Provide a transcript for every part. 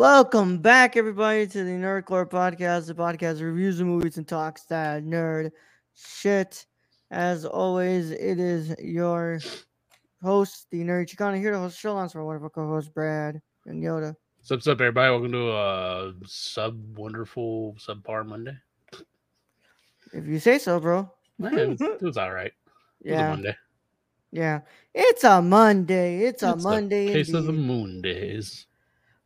Welcome back, everybody, to the Nerd Corps podcast, the podcast reviews the movies and talks that nerd shit. As always, it is your host, the Nerd Chicana, here to host the show on for wonderful co-hosts Brad and Yoda. What's up, everybody? Welcome to a sub wonderful subpar Monday. If you say so, bro. Man, it was, all right. It Yeah, Monday. yeah. It's a Monday. It's a It's the Monday. Case of the moon days.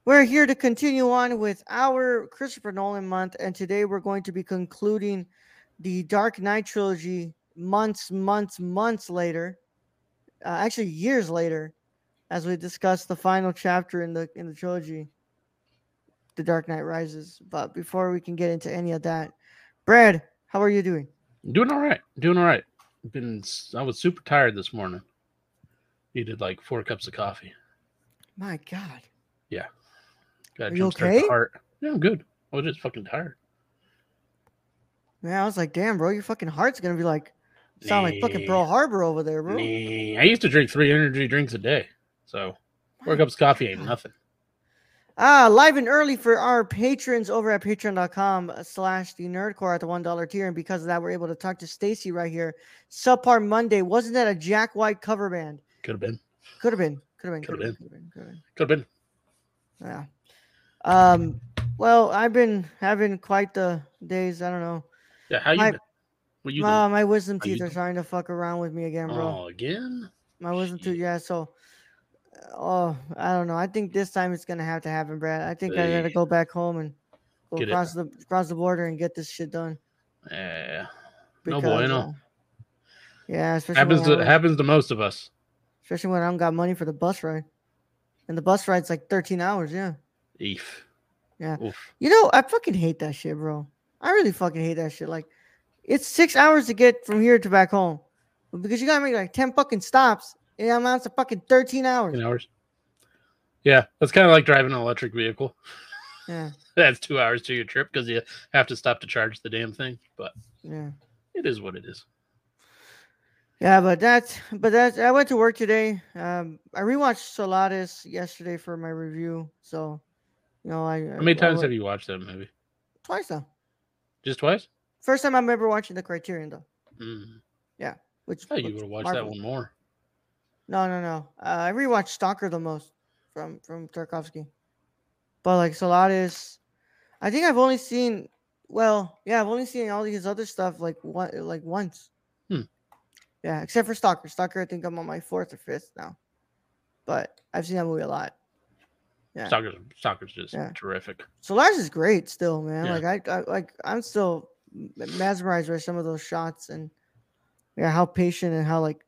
We're here to continue on with our Christopher Nolan month, and today we're going to be concluding the Dark Knight trilogy months, months, months later. Uh, actually, years later, as we discuss the final chapter in the in the trilogy, The Dark Knight Rises. But before we can get into any of that, Brad, how are you doing? Doing all right. Doing all right. Been I was super tired this morning. Needed like four cups of coffee. My God, Got Are you okay? heart. Yeah, I'm good. I was just fucking tired. man, I was like, damn, bro, your fucking heart's gonna be like sound like fucking Pearl Harbor over there, bro. Nah, I used to drink three energy drinks a day. So four cups of coffee ain't nothing. Ah, live and early for our patrons over at patreon.com slash the nerdcorps at the one dollar tier. And because of that, we're able to talk to Stacy right here. Subpar Monday. Wasn't that a Jack White cover band? Could have been. Could have been. Could have been. Could Coulda have been. Could have been. Could have been. Could have been. Yeah. Um, well, I've been having quite the days. I don't know. Yeah, how you My- been? What you Uh, my wisdom teeth are doing? trying to fuck around with me again, bro. Oh, again? My wisdom shit. yeah. So, oh, I don't know. I think this time it's gonna have to happen, Brad. I think I gotta go back home and go Get it. across the across the border and get this shit done. Yeah. No because, bueno. uh, yeah, especially Happens to don't- happens to most of us. especially when I don't got money for the bus ride, and the bus ride's like thirteen hours. Yeah, Eef. Yeah. Oof. you know I fucking hate that shit, bro. I really fucking hate that shit. Like, it's six hours to get from here to back home, but because you gotta make like ten fucking stops, it amounts to fucking thirteen hours. Hours. Yeah, that's kind of like driving an electric vehicle. Yeah, That's two hours to your trip because you have to stop to charge the damn thing. But yeah. it is what it is. Yeah, but that's but that's I went to work today. Um, I rewatched Solaris yesterday for my review. So, know, I How many times have you watched that movie? twice now. Just twice? First time I remember watching the Criterion though. Mm. Which Oh, you would have watched that one more. No, no, no. Uh, I rewatched Stalker the most from from Tarkovsky. But like Solaris, I think I've only seen. Well, yeah, I've only seen all his other stuff like one like once. Hmm. Yeah, except for Stalker. Stalker, I think I'm on my fourth or fifth now. But I've seen that movie a lot. Yeah. Stalker's, Stalker's just Yeah. terrific. Solaris is great still, man. Yeah. Like I, I like I'm still mesmerized by some of those shots and yeah, how patient and how like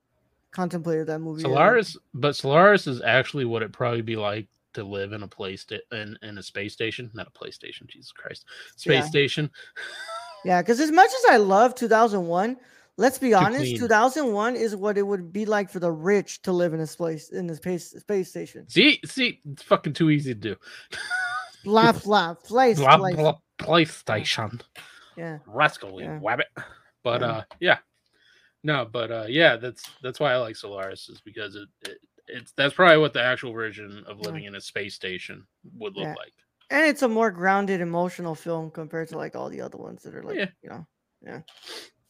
contemplative that movie is. But Solaris is actually what it probably be like to live in a place in, in a space station, not a PlayStation. Jesus Christ, space Yeah. station. Yeah, because as much as I love 2001, let's be honest, clean. 2001 is what it would be like for the rich to live in this place in this space space station. See, see, it's fucking too easy to do. Blah blah place Blah, place. blah, PlayStation. Yeah, Rascal, Yeah. wabbit. But Yeah. uh, yeah, no, but uh, yeah, that's that's why I like Solaris is because it, it it's that's probably what the actual version of Yeah. living in a space station would look Yeah. like. and it's a more grounded emotional film compared to like all the other ones that are like Yeah. you know yeah.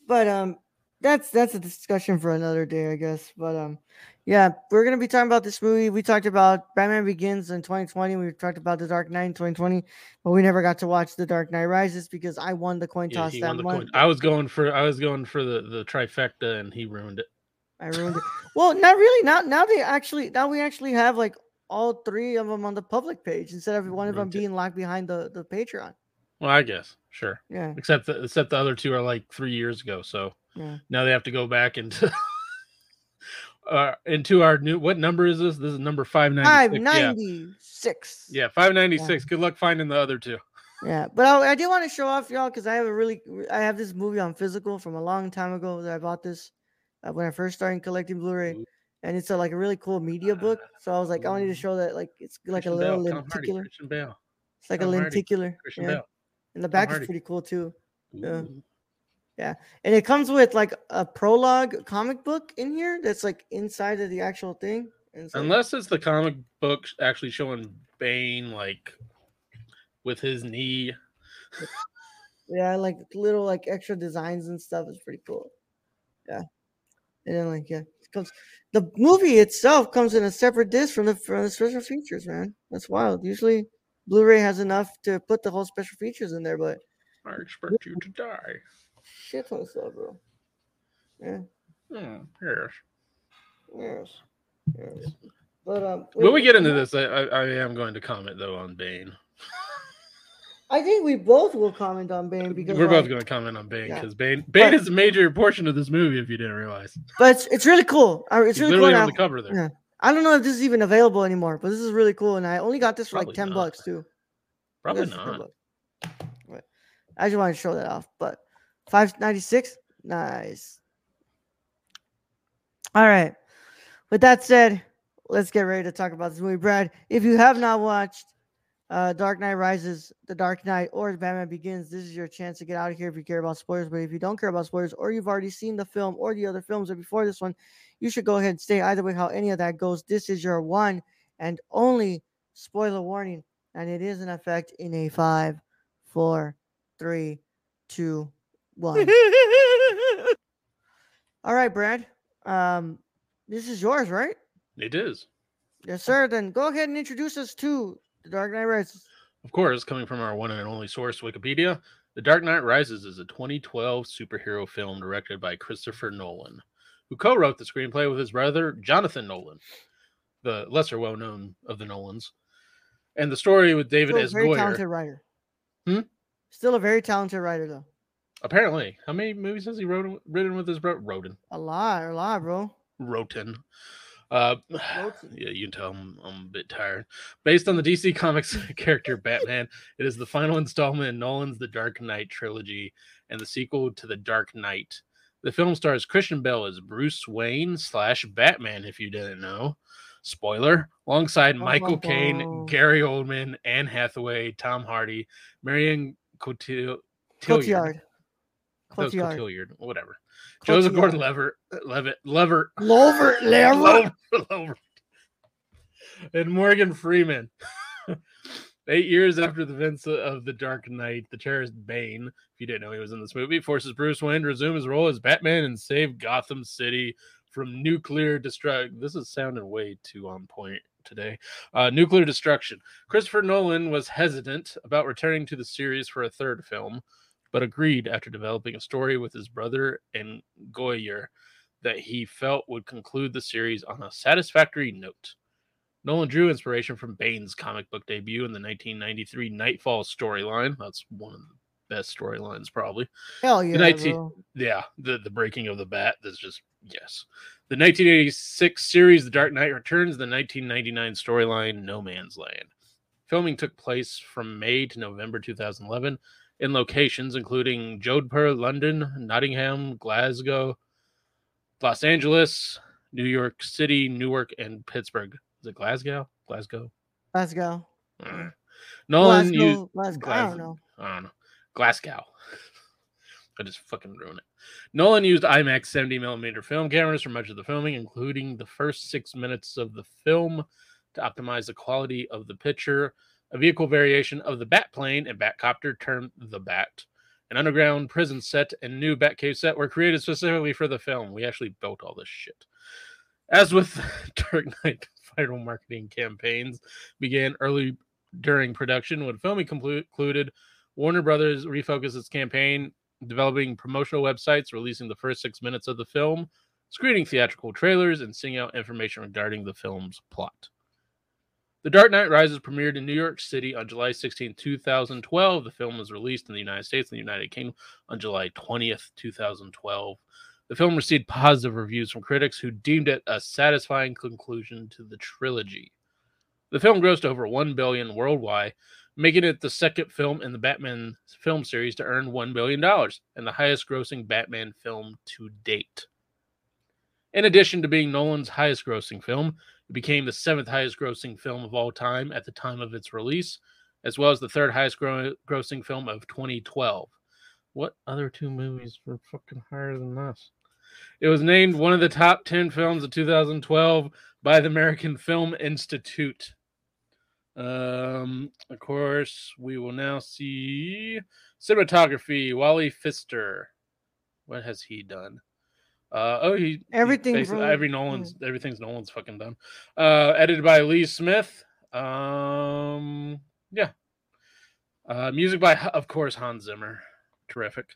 But um, that's that's a discussion for another day, I guess. But um, yeah, we're gonna be talking about this movie. We talked about Batman Begins in 2020. We talked about The Dark Knight in 2020, but we never got to watch The Dark Knight Rises because I won the coin toss he that month. I was going for I was going for the the trifecta and he ruined it. I ruined it. Well, not really. Now, now they actually, now we actually have like all three of them on the public page instead of one of them being locked behind the the Patreon. Well, I guess sure. Yeah, Except the, except the other two are like three years ago, so yeah. now they have to go back into uh, into our new. What number is this? This is number five Five ninety six. Yeah, yeah, five ninety six. Good luck finding the other two. Yeah, but I, I do want to show off y'all because I have a really I have this movie on physical from a long time ago that I bought this uh, when I first started collecting Blu-ray, Ooh. and it's a, like a really cool media book. So I was like, I wanted to show that like it's like a little Hardy, lenticular. Christian Bale. It's like a Tom Hardy, lenticular. Christian Yeah. And the back is pretty cool too. Yeah. Ooh. And it comes with like a prologue comic book in here that's like inside of the actual thing. It's like- Unless it's the comic book actually showing Bane like with his knee. yeah, like little like extra designs and stuff is pretty cool. Yeah. And then like yeah, it comes the movie itself comes in a separate disc from the from the special features, man. That's wild. Usually Blu-ray has enough to put the whole special features in there, but I expect you to die. Shit ton of stuff, bro. Yeah. Hmm, yes. Yes. Yes. But um When we get into this, I, I, I am going to comment though on Bane. I think we both will comment on Bane because We're both going to comment on Bane Yeah. because Bane Bane But- is a major portion of this movie. If you didn't realize, but it's, it's really cool. Uh, It's He's really cool. on the cover there. yeah. I don't know if this is even available anymore, but this is really cool, and I only got this for like ten not. bucks too. Probably this for 10 not. I just wanted to show that off. But five ninety six, nice. All right. With that said, let's get ready to talk about this movie, Brad. If you have not watched uh, Dark Knight Rises, The Dark Knight, or Batman Begins, this is your chance to get out of here if you care about spoilers. But if you don't care about spoilers, or you've already seen the film or the other films that before this one, you should go ahead and stay. Either way, how any of that goes, this is your one and only spoiler warning, and it is in effect in a five, four, three, two, one. All right, Brad. Um, this is yours, right? It is. Yes, sir. Then go ahead and introduce us to The Dark Knight Rises. Of course, coming from our one and only source, Wikipedia, The Dark Knight Rises is a 2012 superhero film directed by Christopher Nolan, who co wrote the screenplay with his brother, Jonathan Nolan, the lesser well known of the Nolans. And the story with David Still a S. very Goyer. talented writer. Hmm? Still a very talented writer, though. Apparently, how many movies has he wrote, written with his brother? Roden. A lot, a lot, bro. Roten. Uh, yeah, you can tell I'm, I'm a bit tired. Based on the DC Comics character Batman, it is the final installment in Nolan's The Dark Knight trilogy and the sequel to The Dark Knight. The film stars Christian Bale as Bruce Wayne slash Batman, if you didn't know. Spoiler, alongside Bum, Michael Caine. Gary Oldman, Anne Hathaway, Tom Hardy, Marion Cotillard. Cotillard. Cotillard. Cotillard, whatever. Joseph Gordon-Levitt, Levitt, Lever, Lover, Lever. Lover, Lover. and Morgan Freeman. Eight years after the events of The Dark Knight, the terrorist Bane, if you didn't know he was in this movie, forces Bruce Wayne to resume his role as Batman and save Gotham City from nuclear destruction. This is sounding way too on point today. Uh, nuclear destruction. Christopher Nolan was hesitant about returning to the series for a third film, but agreed after developing a story with his brother and Goyer that he felt would conclude the series on a satisfactory note. Nolan drew inspiration from Bane's comic book debut in the 1993 Nightfall storyline. That's one of the best storylines, probably. Hell yeah, 19 bro. Yeah, the, the breaking of the bat. That's just, yes. The 1986 series The Dark Knight Returns, the 1999 storyline No Man's Land. Filming took place from May to November 2011 in locations including Jodhpur, London, Nottingham, Glasgow, Los Angeles, New York City, Newark, and Pittsburgh. Is it Glasgow? Glasgow. Uh, Nolan Glasgow, used Glasgow. I don't know. I don't know. Glasgow. I just fucking ruin it. Nolan used IMAX 70 millimeter film cameras for much of the filming, including the first six minutes of the film, to optimize the quality of the picture. A vehicle variation of the Batplane and Batcopter termed the Bat. An underground prison set and new Batcave set were created specifically for the film. We actually built all this shit. As with Dark Knight, viral marketing campaigns began early during production. When filming concluded, Warner Brothers refocused its campaign, developing promotional websites, releasing the first six minutes of the film, screening theatrical trailers, and sending out information regarding the film's plot. The Dark Knight Rises premiered in New York City on July 16, 2012. The film was released in the United States and the United Kingdom on July 20th, 2012. The film received positive reviews from critics who deemed it a satisfying conclusion to the trilogy. The film grossed over 1 billion worldwide, making it the second film in the Batman film series to earn 1 billion dollars and the highest grossing Batman film to date. In addition to being Nolan's highest grossing film, it became the seventh highest grossing film of all time at the time of its release, as well as the third highest gro- grossing film of 2012. What other two movies were fucking higher than this? It was named one of the top 10 films of 2012 by the American Film Institute. Um, of course, we will now see cinematography. Wally Pfister. What has he done? Uh, oh, he Everything from- every Nolan's everything's Nolan's fucking done. Uh, edited by Lee Smith. Um, yeah. Uh, music by, of course, Hans Zimmer. Terrific.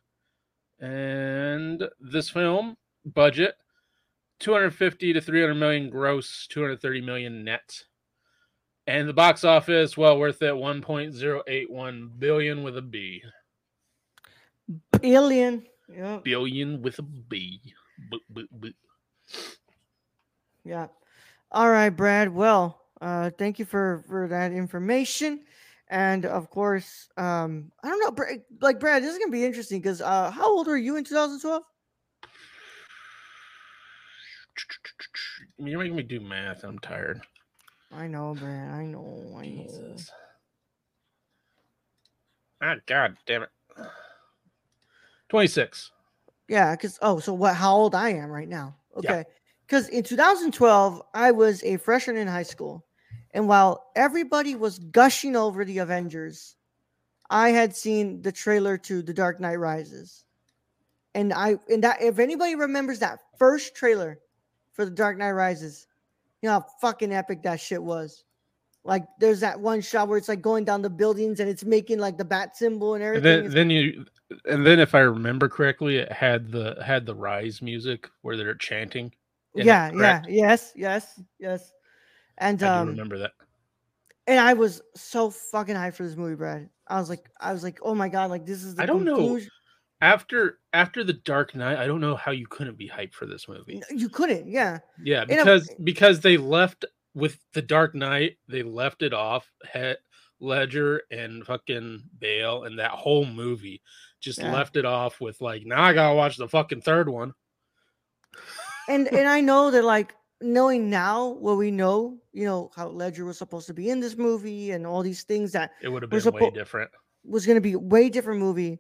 And this film budget 250 to 300 million gross, 230 million net. And the box office, well worth it, 1.081 billion with a B. Billion. Yeah. Billion with a B. B- b- b- Yeah. All right, Brad. Well, uh, thank you for for that information, and of course, um, I don't know, like Brad, this is gonna be interesting because uh, how old were you in 2012? You're making me do math. I'm tired. I know, Brad. I know. I know. Jesus. Ah, God damn it. 26. Yeah, because oh, so what? How old I am right now? Okay, because in 2012 I was a freshman in high school, and while everybody was gushing over the Avengers, I had seen the trailer to The Dark Knight Rises, and I and that if anybody remembers that first trailer for The Dark Knight Rises, you know how fucking epic that shit was. Like there's that one shot where it's like going down the buildings and it's making like the bat symbol and And everything. then, then you, and then if I remember correctly, it had the had the rise music where they're chanting. yeah, yeah, yes, yes, yes. And I um, remember that. and I was so fucking hyped for this movie, Brad. I was like, I was like, oh my god, like this is the I don't know. After after the Dark Knight, I don't know how you couldn't be hyped for this movie. You couldn't, yeah, Yeah, uh, because because they left with the Dark Knight, they left it off. Ledger and fucking Bale and that whole movie just Yeah. left it off with like now I gotta watch the fucking third one. and and I know that like knowing now what we know, you know how Ledger was supposed to be in this movie and all these things that It would have been way different. was going to be a way different movie.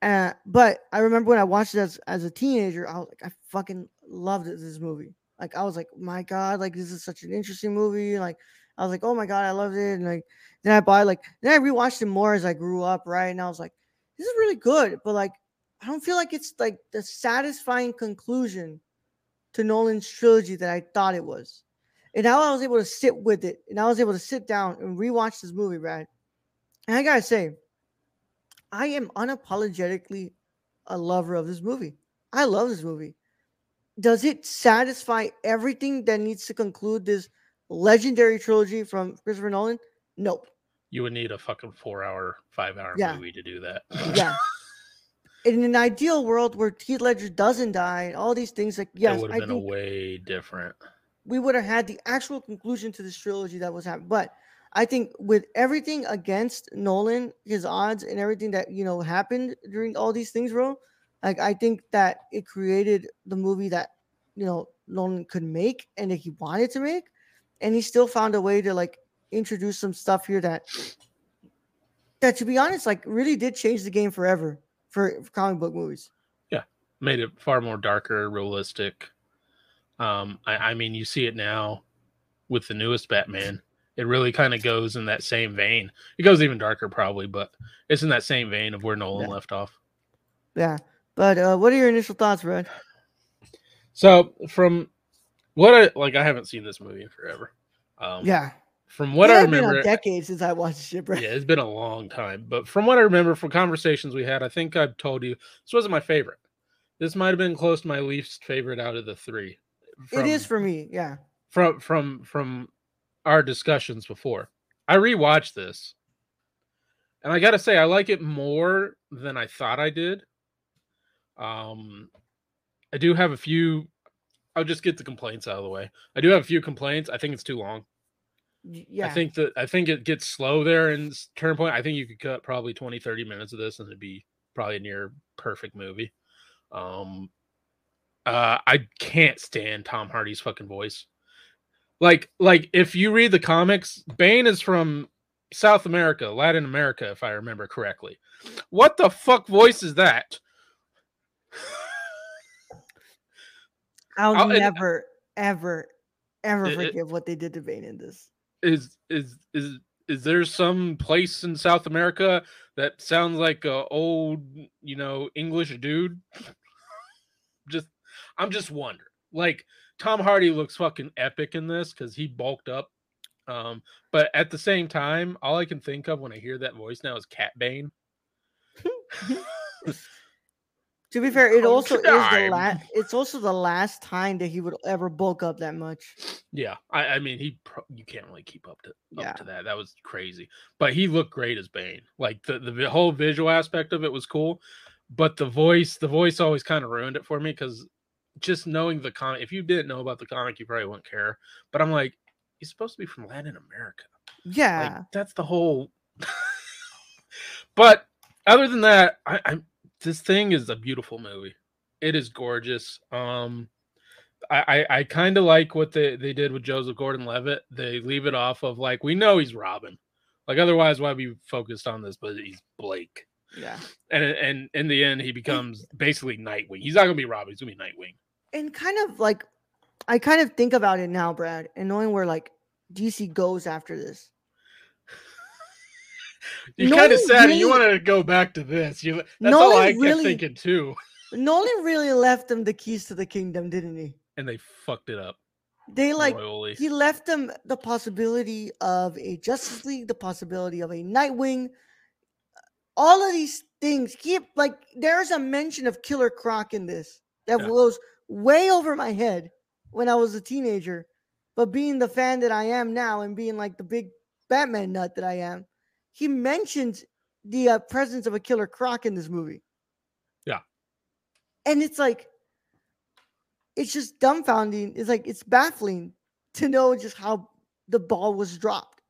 Uh, but I remember when I watched it as, as a teenager, I was like, I fucking loved it, this movie. Like, I was like, my God, like, this is such an interesting movie. Like, I was like, oh my God, I loved it. And like, then I bought, like, then I rewatched it more as I grew up, right? And I was like, this is really good. But like, I don't feel like it's like the satisfying conclusion to Nolan's trilogy that I thought it was. And now I was able to sit with it and I was able to sit down and rewatch this movie, right? And I gotta say, I am unapologetically a lover of this movie. I love this movie. Does it satisfy everything that needs to conclude this legendary trilogy from Christopher Nolan? Nope. You would need a fucking four hour, five hour Yeah. movie to do that. Yeah. In an ideal world where Heath Ledger doesn't die, all these things like it yes, would have been a way different. we would have had the actual conclusion to this trilogy that was happening. But I think with everything against Nolan, his odds and everything that you know happened during all these things, bro, like I think that it created the movie that you know Nolan could make and that he wanted to make, and he still found a way to like introduce some stuff here that that to be honest, like really did change the game forever for, for comic book movies. Yeah, made it far more darker, realistic. Um, I, I mean, you see it now with the newest Batman. It really kind of goes in that same vein. It goes even darker, probably, but it's in that same vein of where Nolan Yeah. left off. Yeah. But uh, what are your initial thoughts, Brad? So, from what I like, I haven't seen this movie in forever. Um, Yeah. From what I remember, a decade since I watched Brad. yeah, it's been a long time. But from what I remember from conversations we had, I think I've told you this wasn't my favorite. This might have been close to my least favorite out of the three. it is for me. Yeah. from from from our discussions before. I rewatched this, and I gotta say, I like it more than I thought I did. Um, I do have a few. I'll just get the complaints out of the way. I do have a few complaints. I think it's too long. Yeah. I think that I think it gets slow there in turn point. I think you could cut probably 20, 30 minutes of this and it'd be probably a near perfect movie. Um uh I can't stand Tom Hardy's fucking voice. Like like if you read the comics, Bane is from South America, Latin America, if I remember correctly. What the fuck voice is that? I'll, I'll- never, ever, ever It- it- forgive what they did to Bane in this. Is is is is there some place in South America that sounds like a old, you know, English dude? just I'm just wondering. Like Tom Hardy looks fucking epic in this because he bulked up. Um, but at the same time, all I can think of when I hear that voice now is Cat Bane. To be fair, it Come also is the last. It's also the last time that he would ever bulk up that much. Yeah, I, I mean, he pro- you can't really keep up to Yeah. to that. That was crazy, but he looked great as Bane. Like the the whole visual aspect of it was cool, but the voice the voice always kind of ruined it for me because just knowing the comic. If you didn't know about the comic, you probably wouldn't care. But I'm like, he's supposed to be from Latin America. Yeah. Like that's the whole. but other than that, I, I'm this thing is a beautiful movie. It is gorgeous. Um, I I, I kind of like what they they did with Joseph Gordon-Levitt. They leave it off of like we know he's Robin. Like otherwise, why be focused on this? But he's Blake, yeah. and and in the end, he becomes basically Nightwing. He's not gonna be Robin. He's gonna be Nightwing. And kind of like, I kind of think about it now, Brad, and knowing where like DC goes after this. You No kind of one said you wanted to go back to this. You that's No all I kept really- thinking too. Nolan really left them the keys to the kingdom, didn't he? And they fucked it up They like royally. he left them the possibility of a Justice League, the possibility of a Nightwing. All of these things keep like there's a mention of Killer Croc in this that Yeah. goes way over my head when I was a teenager. But being the fan that I am now and being like the big Batman nut that I am, he mentions the uh, presence of a Killer Croc in this movie. Yeah. And it's like, it's just dumbfounding. It's like, it's baffling to know just how the ball was dropped.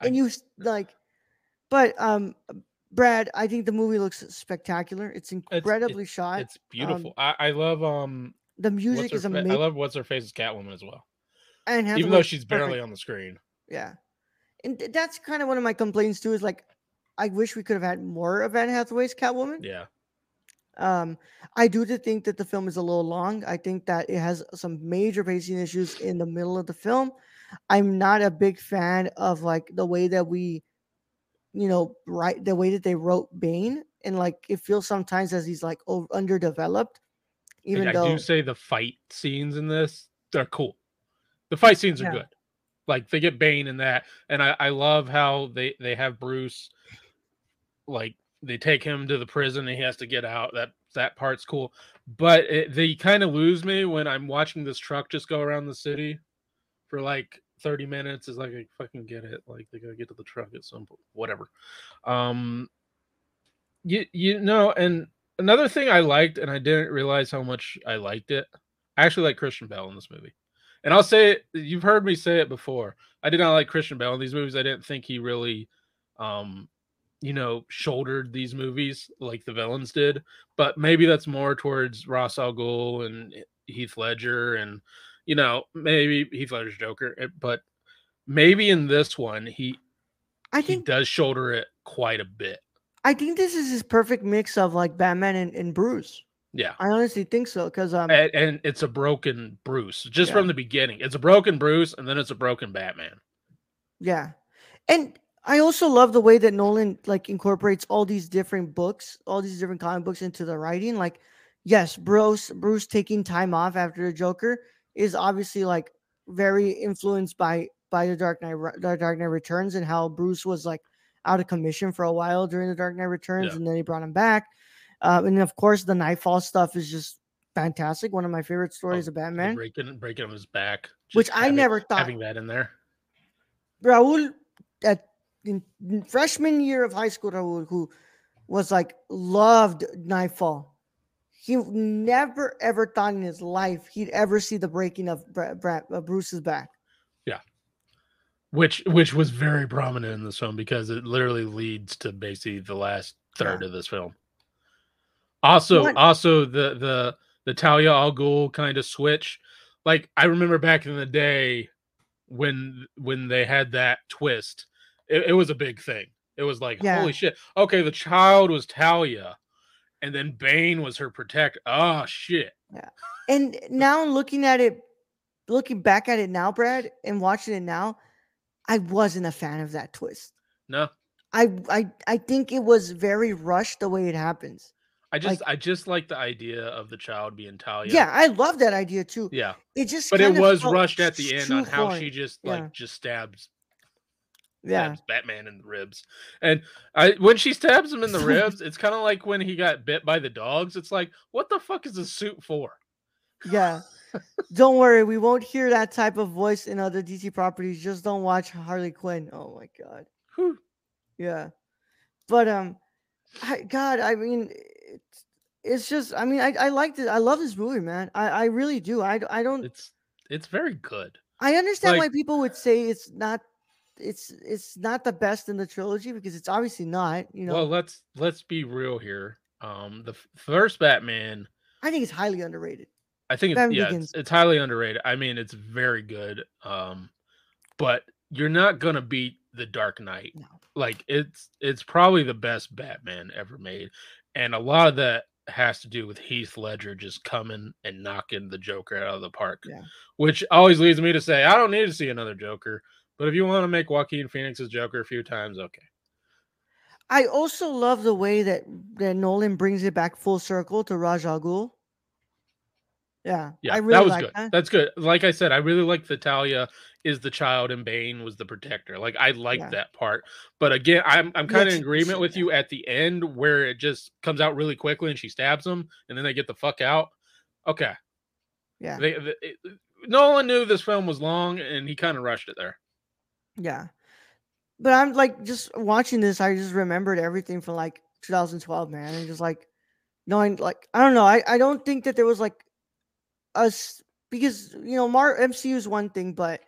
And I- you like, but um, Brad, I think the movie looks spectacular. It's it- incredibly shot. It's beautiful. I, I love um the music is amazing. I love what's her face's Catwoman as well. and Even though she's perfect. barely on the screen. Yeah. And that's kind of one of my complaints too is like I wish we could have had more of Anne Hathaway's Catwoman. Yeah. Um I do th- think that the film is a little long. I think that it has some major pacing issues in the middle of the film. I'm not a big fan of like the way that we you know, write the way that they wrote Bane and like it feels sometimes as he's like over, underdeveloped even I, I though do say the fight scenes in this, they're cool. The fight scenes are Yeah. good. Like they get Bane in that. And I, I love how they, they have Bruce like they take him to the prison and he has to get out. That that part's cool. But it, they kind of lose me when I'm watching this truck just go around the city for like 30 minutes. Is like I fucking get it. Like they gotta get to the truck at some point. Whatever. Um you you know, and another thing I liked, and I didn't realize how much I liked it. I actually like Christian Bale in this movie. And I'll say it, you've heard me say it before. I did not like Christian Bale in these movies. I didn't think he really um you know, shouldered these movies like the villains did. But maybe that's more towards Ra's al Ghul and Heath Ledger and you know, maybe Heath Ledger's Joker. But maybe in this one he I he think does shoulder it quite a bit. I think this is his perfect mix of like Batman and, and Bruce. Yeah. I honestly think so because um and, and it's a broken Bruce just Yeah. from the beginning. It's a broken Bruce, and then it's a broken Batman. Yeah. And I also love the way that Nolan like incorporates all these different books, all these different comic books into the writing. Like, yes, Bruce Bruce taking time off after the Joker is obviously like very influenced by by the Dark Knight the Dark Knight Returns and how Bruce was like out of commission for a while during the Dark Knight Returns Yeah. and then he brought him back. Um, and of course the Nightfall stuff is just fantastic. One of my favorite stories Oh, of Batman, breaking breaking his back, which just I never thought having that in there. Raul at in, freshman year of high school, Raul, who was like loved Nightfall. he never ever thought in his life he'd ever see the breaking of uh, Bruce's back. Yeah, which which was very prominent in this film because it literally leads to basically the last third Yeah. of this film. Also, What- also the the the Talia al Ghul kind of switch. Like I remember back in the day when when they had that twist, it, it was a big thing. It was like, Yeah. holy shit. Okay, the child was Talia, and then Bane was her protector. Oh ah, shit. Yeah. And now looking at it, looking back at it now, Brad, and watching it now, I wasn't a fan of that twist. No, I I I think it was very rushed the way it happens. I just Like- I just like the idea of the child being Talia. Yeah, I love that idea too. Yeah. It just but it was rushed at the end on how she just Yeah. like just stabs Yeah, stabs Batman in the ribs. And I when she stabs him in the ribs, it's kind of like when he got bit by the dogs. It's like, what the fuck is the suit for? yeah. don't worry, we won't hear that type of voice in other DC properties. Just don't watch Harley Quinn. Oh my god. Whew. Yeah. But um I God, I mean it's it's just I mean I I like this I love this movie, man. I I really do. I I don't It's it's very good. I understand why people would say it's not it's it's not the best in the trilogy because it's obviously not, you know. Well, let's let's be real here. Um, the first Batman, I think it's highly underrated. I think it's Batman yeah, it's, it's highly underrated. I mean, it's very good. Um, but you're not gonna beat the Dark Knight. No. Like it's it's probably the best Batman ever made, and a lot of that has to do with Heath Ledger just coming and knocking the Joker out of the park. Yeah. Which always leads me to say I don't need to see another Joker, but if you want to make Joaquin Phoenix's Joker a few times, okay. I also love the way that that Nolan brings it back full circle to Ra's al Ghul. Yeah, Yeah, I really that was like good. that. That's good. Like I said, I really like the Talia is the child and Bane was the protector. Like I like Yeah. that part. But again, I'm I'm kind of in agreement with you at the end where it just comes out really quickly and she stabs him and then they get the fuck out. Okay. Yeah, They, they it, Nolan knew this film was long and he kind of rushed it there. yeah. But I'm like just watching this. I just remembered everything from like 2012, man, and just like knowing, like I don't know. I I don't think that there was like us because you know, Mar MCU is one thing, but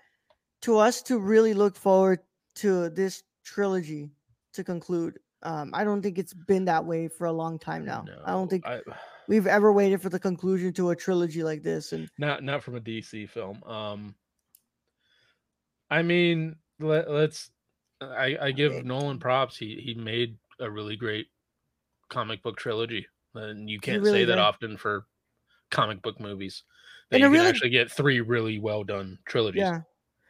to us to really look forward to this trilogy to conclude. Um, I don't think it's been that way for a long time now. I don't think I, we've ever waited for the conclusion to a trilogy like this. And not not from a DC film. Um I mean, let, let's I I give. Nolan props. He he made a really great comic book trilogy. And you can't really say that often for comic book movies. That And you can really- actually get three really well done trilogies. yeah,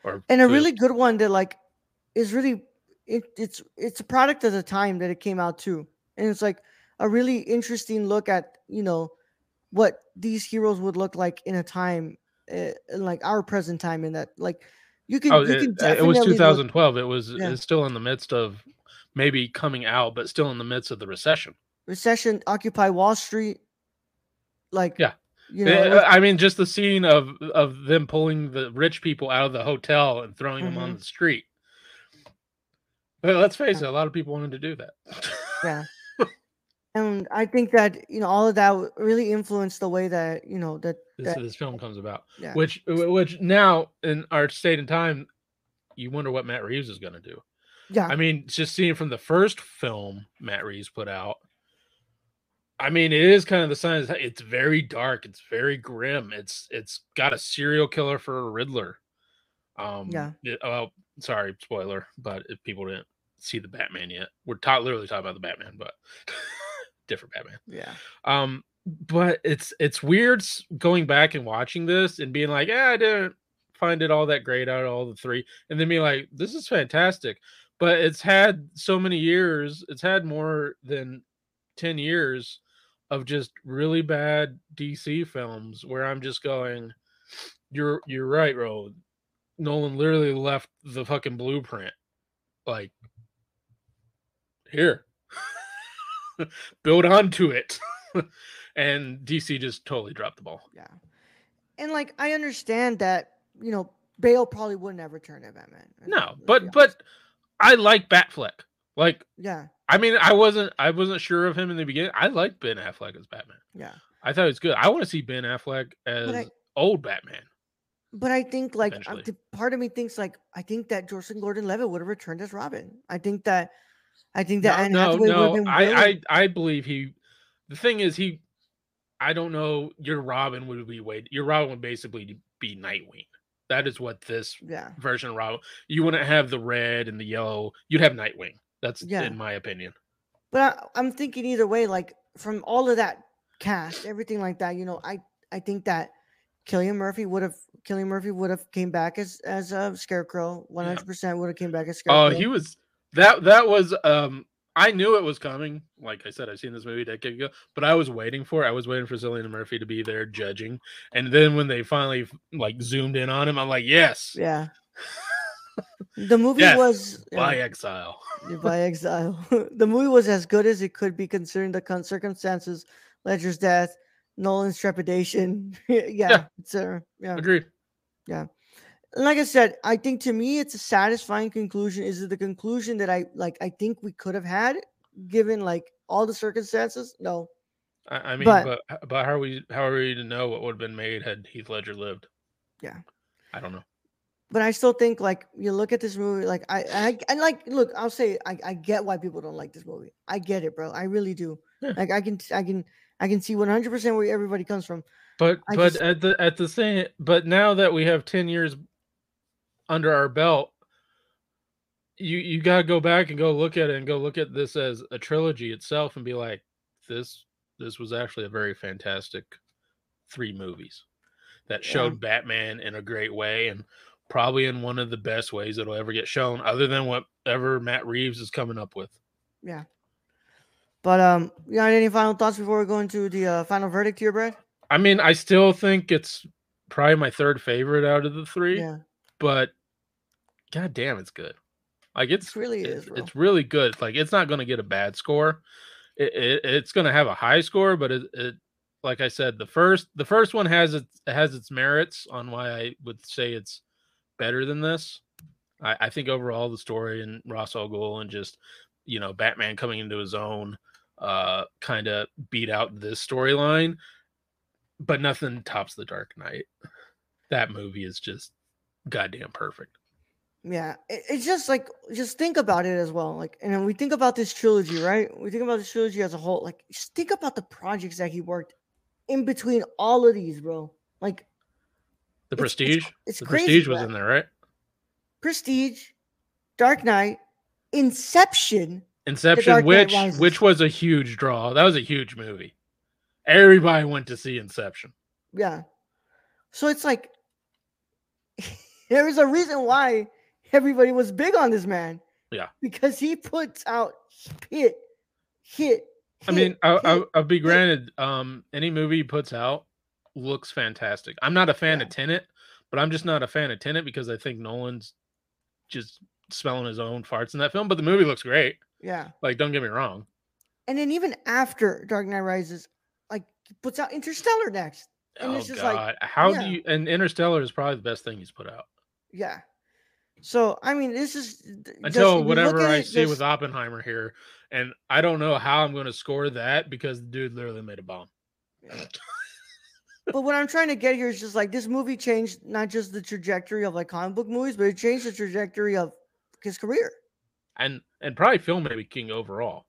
Or and a two. really good one that like is really it, it's it's a product of the time that it came out too, and it's like a really interesting look at you know what these heroes would look like in a time uh, in like our present time in that like you can Oh, you it, can it definitely was look- 2012. It was Yeah. it's still in the midst of maybe coming out, but still in the midst of the recession. recession occupy wall street like Yeah. You know Eh, it was- I mean, just the scene of of them pulling the rich people out of the hotel and throwing them on Mhm. the street. But let's face it, a lot of people wanted to do that. yeah and i think that you know all of that really influenced the way that you know that, this that this film comes about. yeah Which which now in our state and time, you wonder what Matt Reeves is going to do. yeah I mean, just seeing from the first film Matt Reeves put out. I mean, it is kind of the sign. It's very dark. It's very grim. It's it's got a serial killer for a Riddler. Um, Yeah. it- oh, sorry, spoiler. But if people didn't see the Batman yet, we're ta- literally talking about the Batman, but different Batman. yeah Um, but it's it's weird going back and watching this and being like, yeah, I didn't find it all that great out of all the three, and then being like, this is fantastic. But it's had so many years. It's had more than ten years of just really bad DC films where I'm just going, you're you're right, Ro. Nolan literally left the fucking blueprint, like here build onto it. and DC just totally dropped the ball. Yeah. And like I understand that, you know, Bale probably would never turn at Batman. No, mean, let's be but but I like Batfleck. Like yeah, I mean, I wasn't I wasn't sure of him in the beginning. I like Ben Affleck as Batman. yeah. I thought it was good. I want to see Ben Affleck as I- old Batman. But I think like uh, the part of me thinks like I think that Joseph Gordon-Levitt would have returned as Robin. I think that I think that no, no, Hathaway would have no. been I, I, I believe he. The thing is, he. I don't know. Your Robin would be way. Your Robin would basically be Nightwing. That is what this yeah. version of Robin. You wouldn't have the red and the yellow. You'd have Nightwing. That's Yeah. in my opinion. But I, I'm thinking either way, like from all of that cast, everything like that, you know, I I think that Cillian Murphy would have Cillian Murphy would have came back as as a Scarecrow. One hundred percent would have came back as Scarecrow. Oh, he was that. That was. Um, I knew it was coming. Like I said, I've seen this movie a decade ago, but I was waiting for. it. I was waiting for Cillian Murphy to be there judging, and then when they finally like zoomed in on him, I'm like, yes, Yeah. The movie was yeah, by exile. by exile. the movie was as good as it could be considering the circumstances, Ledger's death, Nolan's trepidation. yeah, Yeah. it's uh, yeah. Agreed. And like I said, I think to me it's a satisfying conclusion. Is it the conclusion that I like? I think we could have had, given like all the circumstances. No, I, I mean, But- but, but how are we? How are we to know what would have been made had Heath Ledger lived? Yeah. I don't know. But I still think like you look at this movie, like I, I, I like. Look, I'll say I, I get why people don't like this movie. I get it, bro. I really do. Yeah. Like I can, I can, I can see one hundred percent where everybody comes from. But I but just- at the at the same but now that we have 10 years under our belt you you got to go back and go look at it and go look at this as a trilogy itself and be like this this was actually a very fantastic three movies that Yeah. showed Batman in a great way and probably in one of the best ways it'll ever get shown other than whatever Matt Reeves is coming up with. Yeah. But um, you got any final thoughts before we go into the uh, final verdict here, Brad? I mean, I still think it's probably my third favorite out of the three. Yeah, but god damn it's good like it's it really it- is, bro. it's really good like it's not going to get a bad score it, it, it's going to have a high score but it, it like i said the first the first one has its has its merits on why i would say it's better than this i, I think overall the story and ra's al and just you know batman coming into his own uh kind of beat out this storyline but nothing tops the dark knight that movie is just goddamn perfect Yeah, it's just like just think about it as well. Like, and we think about this trilogy, right? We think about this trilogy as a whole. Like, just think about the projects that he worked in between all of these, bro. Like, The It's- it's- Prestige. it's the crazy, Prestige was in there, right? Prestige, Dark Knight, Inception. Inception, which which was a huge draw. That was a huge movie. Everybody went to see Inception. Yeah. So it's like there is a reason why everybody was big on this man. Yeah. Because he puts out hit, hit. I mean, hit, I, I, hit. I'll be granted. Um, any movie he puts out looks fantastic. I'm not a fan Yeah. of Tenet, but I'm just not a fan of Tenet because I think Nolan's just smelling his own farts in that film. But the movie looks great. yeah. Like, don't get me wrong. And then even after Dark Knight Rises, like he puts out Interstellar next. And oh it's just like, how yeah. do you? And Interstellar is probably the best thing he's put out Yeah. So I mean, this is just- until look whatever I it see with Oppenheimer here, and I don't know how I'm going to score that because the dude literally made a bomb. but what I'm trying to get here is just like this movie changed not just the trajectory of like comic book movies, but it changed the trajectory of his career. and and probably filmmaking overall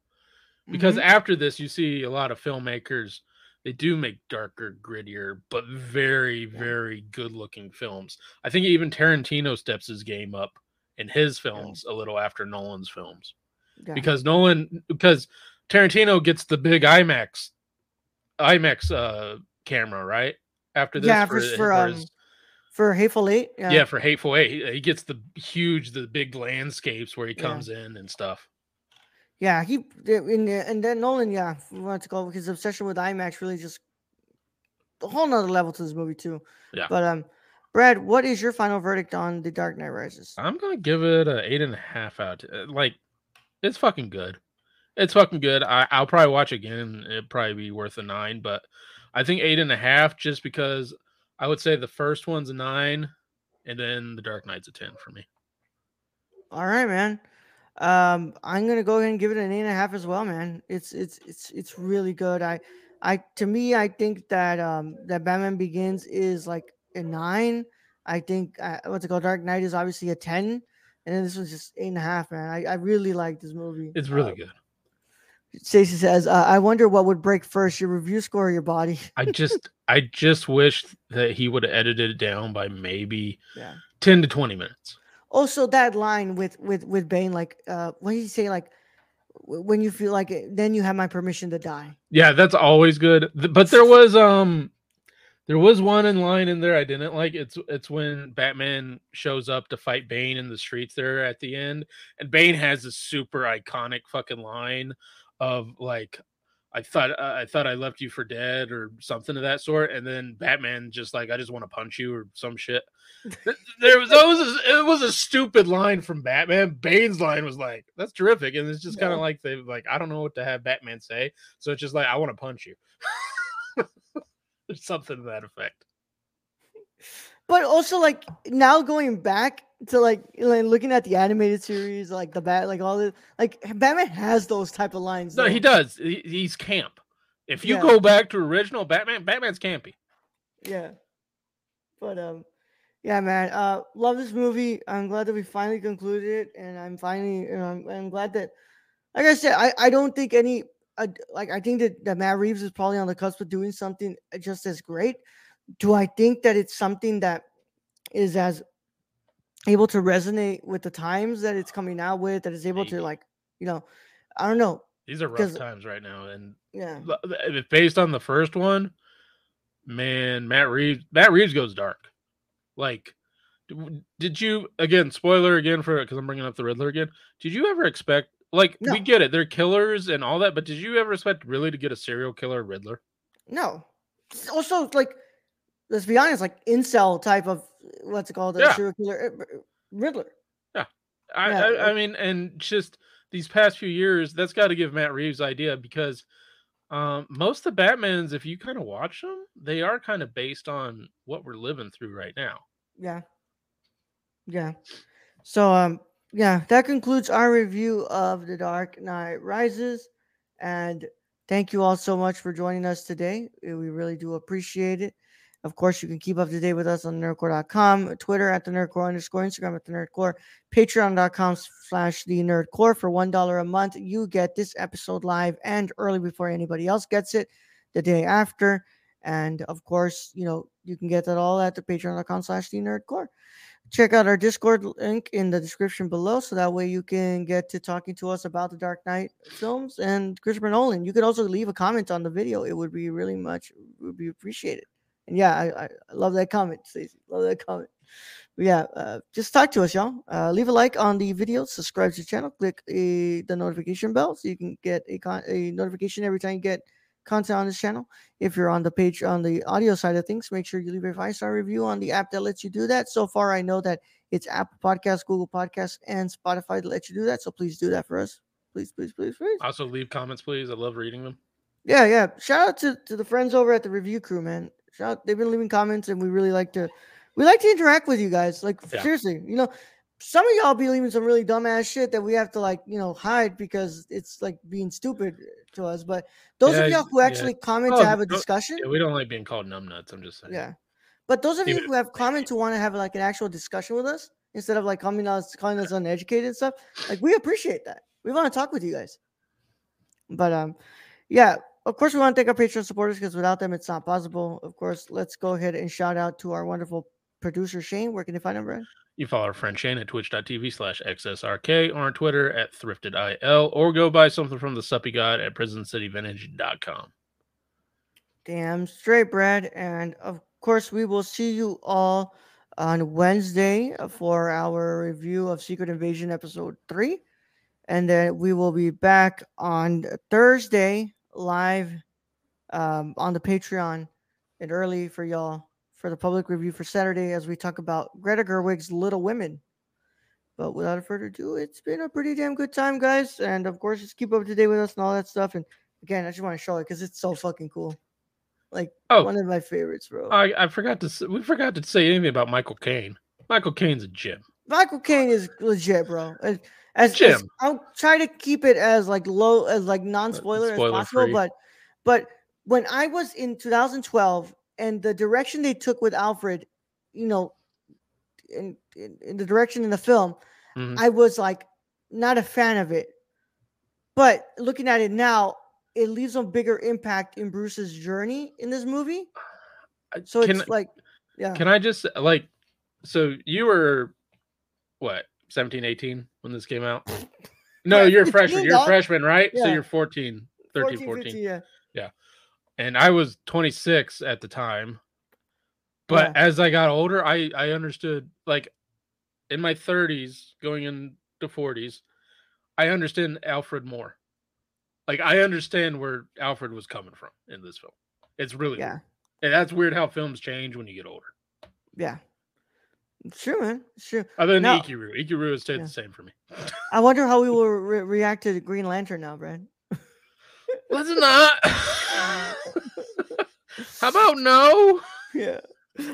because Mhm. after this you see a lot of filmmakers they do make darker grittier but very Yeah. very good looking films i think even tarantino steps his game up in his films a little after nolan's films Yeah. because nolan because tarantino gets the big imax imax uh camera right after this Yeah, for- for, um, his- for Hateful Eight, yeah, yeah. for hateful eight he, he gets the huge the big landscapes where he Yeah. comes in and stuff yeah, he in the, and then Nolan, yeah, we want to call his obsession with IMAX really just a whole nother level to this movie too. Yeah. But um, Brad, what is your final verdict on The Dark Knight Rises? I'm gonna give it a eight and a half out. uh, Like, it's fucking good. It's fucking good. I, I'll probably watch again. It'd probably be worth a nine, but I think eight and a half just because I would say the first one's a nine, and then the Dark Knight's a ten for me. All right, man. Um, I'm gonna go ahead and give it an eight and a half as well, man. It's it's it's it's really good. I I to me, I think that um that Batman Begins is like a nine. I think uh, what's it called? Dark Knight is obviously a ten, and then this was just eight and a half. Man, I, I really like this movie. It's really Uh, good. Stacey says, uh, "I wonder what would break first, your review score or your body." I just I just wish that he would have edited it down by maybe Yeah. 10 to 20 minutes. Also, that line with with with Bane, like, uh, what did he say? Like, when you feel like it, then you have my permission to die. Yeah, that's always good. But there was um there was one in line in there I didn't like. It's it's when Batman shows up to fight Bane in the streets there at the end, and Bane has this super iconic fucking line of like I thought uh, I thought I left you for dead or something of that sort, and then Batman just like I just want to punch you or some shit. There was that was a, it was a stupid line from Batman. Bane's line was like that's terrific, and it's just kind of Yeah. like they like I don't know what to have Batman say, so it's just like I want to punch you. There's something to that effect. But also, like now going back to like, like looking at the animated series, like the bat, like all the like Batman has those type of lines. No, he does. He, he's camp. If you Yeah. go back to original Batman, Batman's campy. Yeah. But um, yeah, man. Uh, love this movie. I'm glad that we finally concluded it, and I'm finally, you know, I'm, I'm glad that, like I said, I I don't think any, uh, like I think that that Matt Reeves is probably on the cusp of doing something just as great. Do I think that it's something that is as able to resonate with the times that it's coming out with? That is able to like, you know, I don't know. These are rough times right now, and Yeah. based on the first one, man, Matt Reeves, Matt Reeves goes dark. Like, did you again? Spoiler again for it, because I'm bringing up the Riddler again. Did you ever expect? Like, we get it, they're killers and all that, but did you ever expect really to get a serial killer Riddler? No. Also, like, let's be honest, like incel type of what's it called, Yeah. serial killer, uh, Riddler. I, Yeah, I, I mean, and just these past few years, that's got to give Matt Reeves idea because um, most of the Batmans, if you kind of watch them, they are kind of based on what we're living through right now. Yeah. Yeah. So, um, yeah, that concludes our review of The Dark Knight Rises. And thank you all so much for joining us today. We really do appreciate it. Of course, you can keep up to date with us on nerdcorps.com, Twitter at the nerdcorps underscore, Instagram at the nerdcorps, patreon.com slash the nerdcorps for $1 a month. You get this episode live and early before anybody else gets it the day after. And of course, you know, you can get that all at the patreon.com slash the nerdcorps check out our discord link in the description below so that way you can get to talking to us about the dark knight films and christopher nolan you could also leave a comment on the video it would be really much would be appreciated and yeah i, I love that comment Stacey. love that comment But yeah uh, just talk to us y'all uh, leave a like on the video subscribe to the channel click a, the notification bell so you can get a, con- a notification every time you get content on this channel if you're on the page on the audio side of things, make sure you leave a five star review on the app that lets you do that. So far, I know that it's Apple Podcasts, Google Podcasts, and Spotify that let you do that. So please do that for us. Please, please, please, please. Also, leave comments, please. I love reading them. Yeah, yeah. Shout out to, to the friends over at the review crew, man. Shout out, they've been leaving comments, and we really like to we like to interact with you guys. Like Yeah. seriously, you know, some of y'all be leaving some really dumbass shit that we have to like, you know, hide because it's like being stupid to us. But those of y'all who yeah. actually comment Oh, to have a discussion, Yeah, we don't like being called numbnuts. I'm just saying. Yeah. But those of you who have comments who want to have like an actual discussion with us instead of like coming us calling us uneducated and stuff, like we appreciate that. We want to talk with you guys. But um, yeah, of course we want to thank our Patreon supporters because without them it's not possible. Of course, let's go ahead and shout out to our wonderful producer Shane. Where can they find him, Brad? You follow our friend Shane at twitch.tv slash XSRK or on Twitter at thriftedIL or go buy something from the Suppy God at prisoncityvintage.com. Damn straight, Brad. And of course, we will see you all on Wednesday for our review of Secret Invasion episode three. And then we will be back on Thursday live um, on the Patreon and early for y'all for the public review for Saturday as we talk about Greta Gerwig's Little Women. But without further ado, it's been a pretty damn good time, guys. And of course, just keep up to date with us and all that stuff. And again, I just want to show it because it's so fucking cool. Like Oh. one of my favorites, bro. I, I forgot to we forgot to say anything about Michael Caine. Michael Caine's a gem. Michael Caine is legit, bro. As, as, as I'll try to keep it as like low as like non spoiler as possible, free. but but when I was in 2012 and the direction they took with Alfred, you know, in in, in the direction in the film, Mhm. I was like not a fan of it. But looking at it now, it leaves a bigger impact in Bruce's journey in this movie. So can, it's like, yeah, can I just like, so you were what 17, 18 when this came out? No, Yeah, you're a freshman. You're a freshman, right? So you're 14, 13, 14. 15, yeah. and I was 26 at the time. But Yeah. as I got older, I I understood like in my 30s going into 40s, I understand Alfred more. Like I understand where Alfred was coming from in this film. It's really Yeah. weird. And that's weird how films change when you get older. Yeah. True, man. Sure. Other than Now- Ikiru, Ikiru has stayed Yeah. the same for me. I wonder how we will re- react to the Green Lantern now, Brad. Let's not. Uh, how about no? yeah.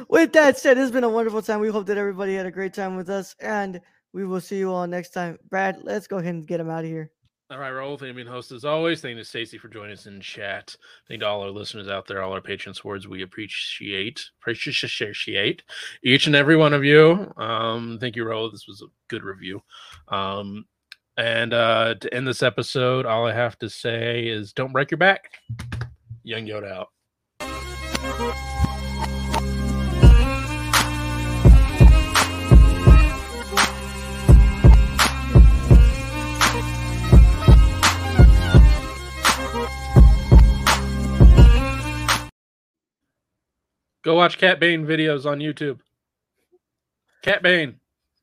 With that said, it's been a wonderful time. We hope that everybody had a great time with us, and we will see you all next time. Brad, let's go ahead and get him out of here. All right, Raul, thank you, being host as always. Thank you to Stacy for joining us in chat. Thank you to all our listeners out there, all our Patreon supporters. We appreciate appreciate each and every one of you. Um, thank you, Raul. This was a good review. Um, and uh, to end this episode, all I have to say is don't break your back. Young Yoda out. Go watch Cat Bane videos on YouTube. Cat Bane.